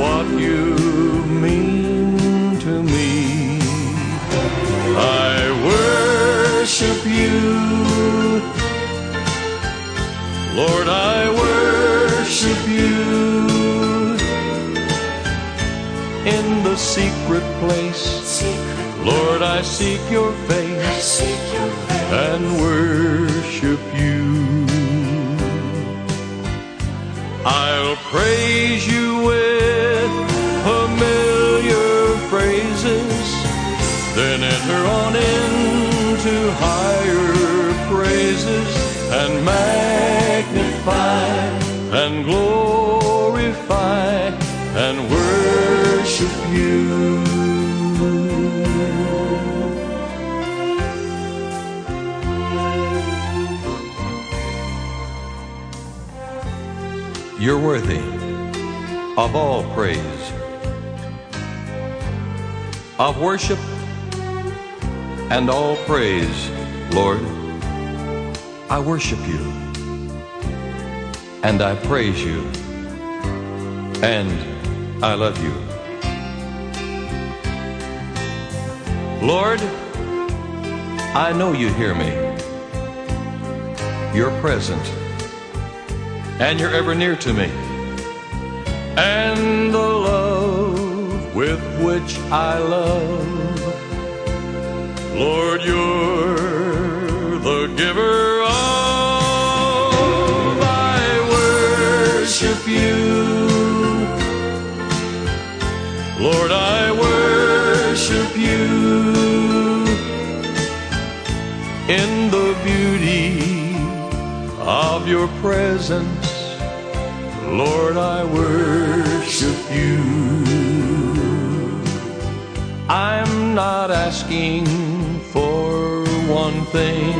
what you mean to me. I worship you, Lord, I worship you in the secret place Lord, I seek your face, seek your face. and worship you. I'll praise higher praises and magnify and glorify and worship you. You're worthy of all praise, of worship, and all praise, Lord. I worship you, and I praise you, and I love you. Lord, I know you hear me. You're present and you're ever near to me. And the love with which I love, Lord, you're the giver of. I worship you, Lord, I worship you in the beauty of your presence. Lord, I worship you. I'm not asking for one thing,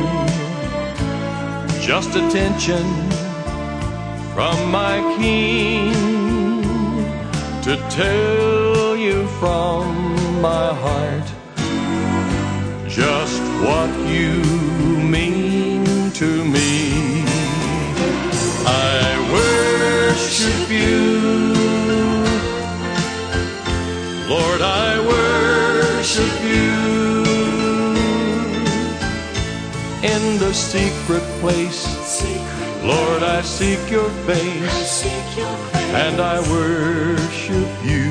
just attention from my King to tell you from my heart just what you The secret place, Lord, I seek your face, and I worship you.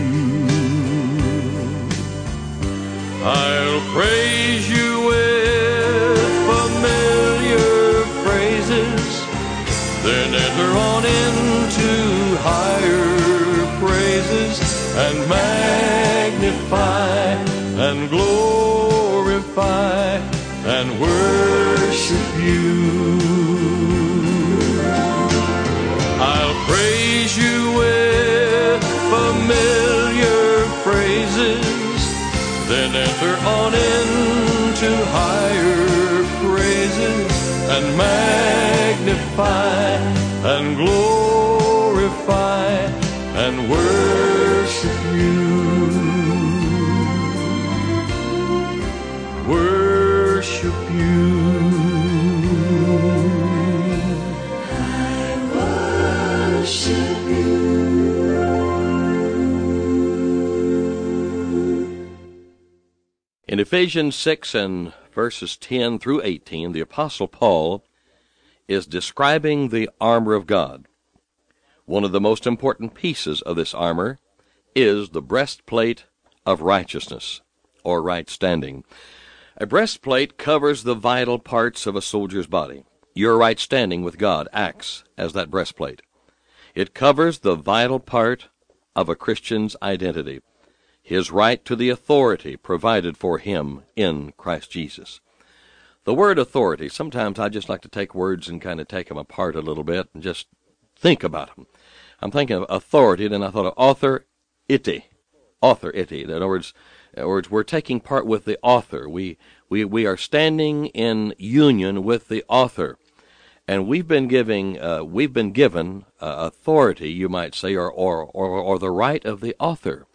I'll praise you with familiar phrases, then enter on into higher praises and magnify and glorify you. I'll praise you with familiar phrases, then enter on into higher praises and magnify and glorify and worship. In Ephesians 6 and verses 10 through 18, the Apostle Paul is describing the armor of God. One of the most important pieces of this armor is the breastplate of righteousness, or right standing. A breastplate covers the vital parts of a soldier's body. Your right standing with God acts as that breastplate. It covers the vital part of a Christian's identity, his right to the authority provided for him in Christ Jesus. The word authority, sometimes I just like to take words and kind of take them apart a little bit and just think about them. I'm thinking of authority, then I thought of author iti. Author iti. In other words, in other words, we're taking part with the author. We, we, we are standing in union with the author. And we've been giving, uh, we've been given uh, authority, you might say, or, or, or, or the right of the author.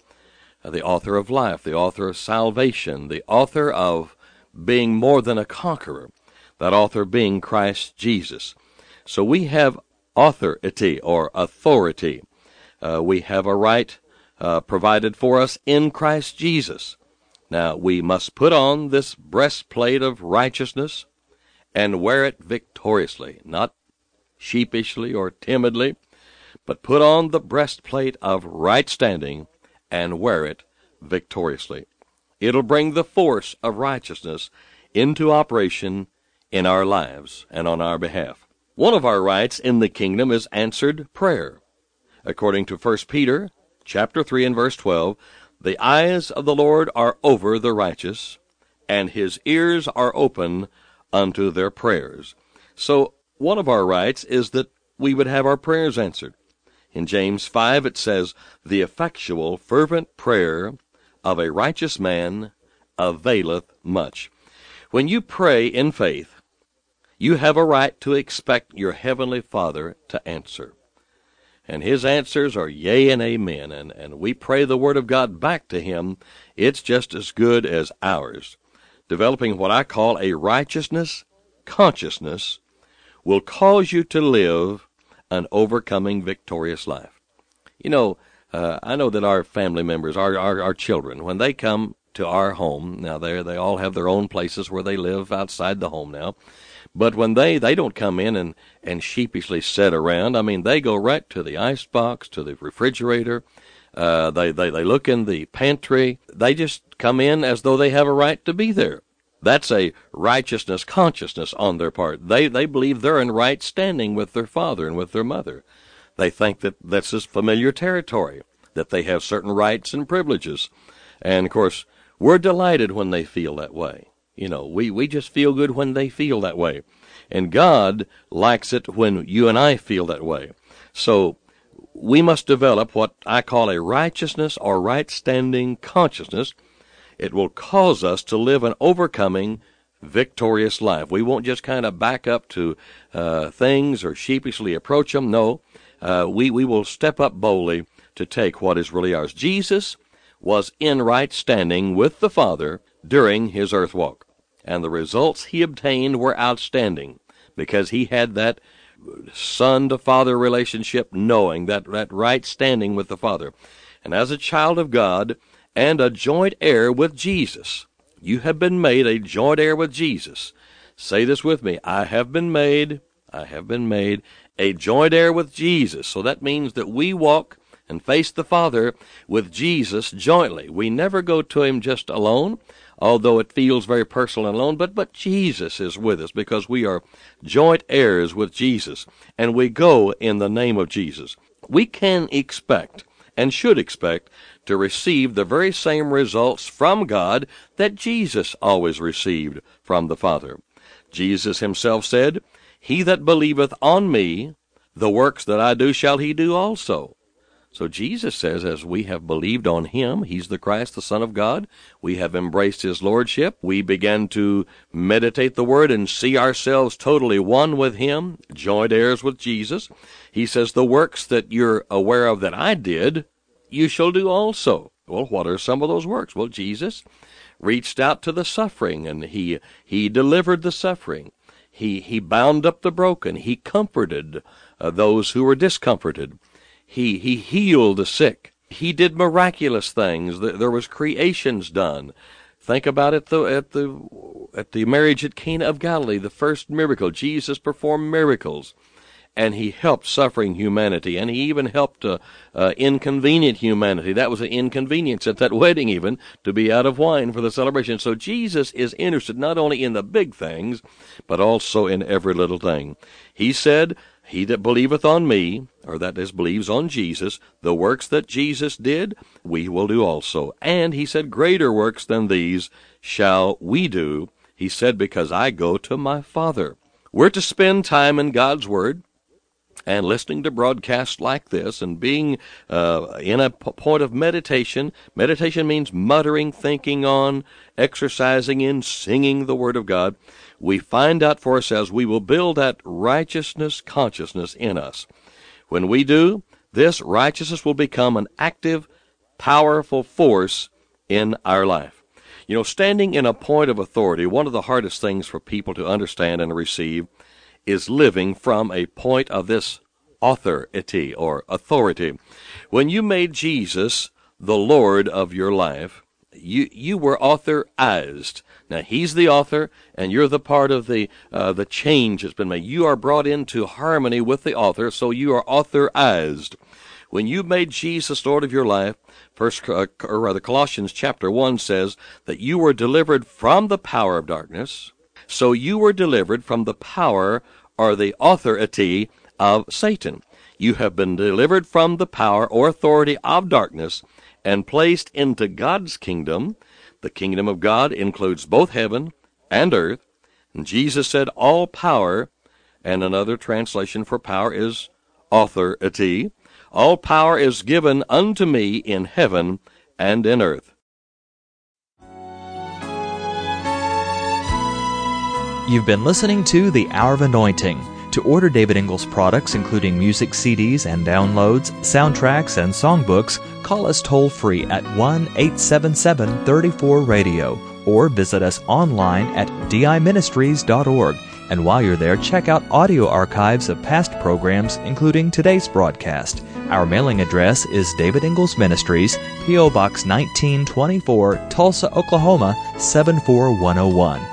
Uh, the author of life, the author of salvation, the author of being more than a conqueror, that author being Christ Jesus. So we have authority or authority. Uh, we have a right uh, provided for us in Christ Jesus. Now we must put on this breastplate of righteousness and wear it victoriously, not sheepishly or timidly, but put on the breastplate of right standing and wear it victoriously. It'll bring the force of righteousness into operation in our lives and on our behalf. One of our rights in the kingdom is answered prayer. According to 1 Peter chapter 3 and verse 12, the eyes of the Lord are over the righteous, and his ears are open unto their prayers. So one of our rights is that we would have our prayers answered. In James 5 it says, The effectual fervent prayer of a righteous man availeth much. When you pray in faith, you have a right to expect your heavenly Father to answer. And his answers are yea and amen, and, and we pray the word of God back to him. It's just as good as ours. Developing what I call a righteousness consciousness will cause you to live an overcoming victorious life. You know, uh, I know that our family members, our, our, our children, when they come to our home, now they they all have their own places where they live outside the home now, but when they they don't come in and and sheepishly sit around. I mean, they go right to the ice box, to the refrigerator. Uh, they they they look in the pantry. They just come in as though they have a right to be there. That's a righteousness consciousness on their part. They they believe they're in right standing with their father and with their mother. They think that this is familiar territory, that they have certain rights and privileges. And of course, we're delighted when they feel that way. You know, we, we just feel good when they feel that way. And God likes it when you and I feel that way. So we must develop what I call a righteousness or right standing consciousness. It will cause us to live an overcoming, victorious life. We won't just kind of back up to uh, things or sheepishly approach them. No, uh, we, we will step up boldly to take what is really ours. Jesus was in right standing with the Father during his earth walk, and the results he obtained were outstanding because he had that son to father relationship, knowing that, that right standing with the Father. And as a child of God and a joint heir with Jesus, you have been made a joint heir with Jesus. Say this with me I have been made, I have been made a joint heir with Jesus. So that means that we walk and face the Father with Jesus jointly. We never go to Him just alone, although it feels very personal and alone, but, but Jesus is with us because we are joint heirs with Jesus, and we go in the name of Jesus. We can expect and should expect to receive the very same results from God that Jesus always received from the Father. Jesus himself said, he that believeth on me, the works that I do shall he do also. So Jesus says, as we have believed on him, he's the Christ, the Son of God, we have embraced his lordship, we begin to meditate the word and see ourselves totally one with him, joint heirs with Jesus. He says, the works that you're aware of that I did, you shall do also. Well, what are some of those works? Well, Jesus reached out to the suffering and he he delivered the suffering. He he bound up the broken. He comforted uh, those who were discomforted. He, he healed the sick. He did miraculous things. There was creations done. Think about it the, at the at the marriage at Cana of Galilee, the first miracle. Jesus performed miracles, and he helped suffering humanity, and he even helped uh, uh, inconvenient humanity. That was an inconvenience at that wedding, even to be out of wine for the celebration. So Jesus is interested not only in the big things, but also in every little thing. He said he that believeth on me, or that is believes on Jesus, the works that Jesus did, we will do also. And he said, Greater works than these shall we do. He said, Because I go to my Father. We're to spend time in God's Word and listening to broadcasts like this and being uh, in a p- point of meditation. Meditation means muttering, thinking on, exercising in, singing the Word of God we find out for ourselves, we will build that righteousness consciousness in us. When we do, this righteousness will become an active, powerful force in our life. You know, standing in a point of authority, one of the hardest things for people to understand and receive is living from a point of this authority or authority. When you made Jesus the Lord of your life, you, you were authorized. Now he's the author, and you're the part of the uh, the change that's been made. You are brought into harmony with the author, so you are authorized. When you made Jesus Lord of your life, First uh, or rather Colossians chapter one says that you were delivered from the power of darkness. So you were delivered from the power or the authority of Satan. You have been delivered from the power or authority of darkness and placed into God's kingdom the kingdom of God includes both heaven and earth. And Jesus said, All power, and another translation for power is authority. All power is given unto me in heaven and in earth. You've been listening to The Hour of Anointing. To order David Ingles products, including music CDs and downloads, soundtracks, and songbooks, call us toll free at 1 877 34 Radio or visit us online at diministries.org. And while you're there, check out audio archives of past programs, including today's broadcast. Our mailing address is David Ingles Ministries, P.O. Box 1924, Tulsa, Oklahoma 74101.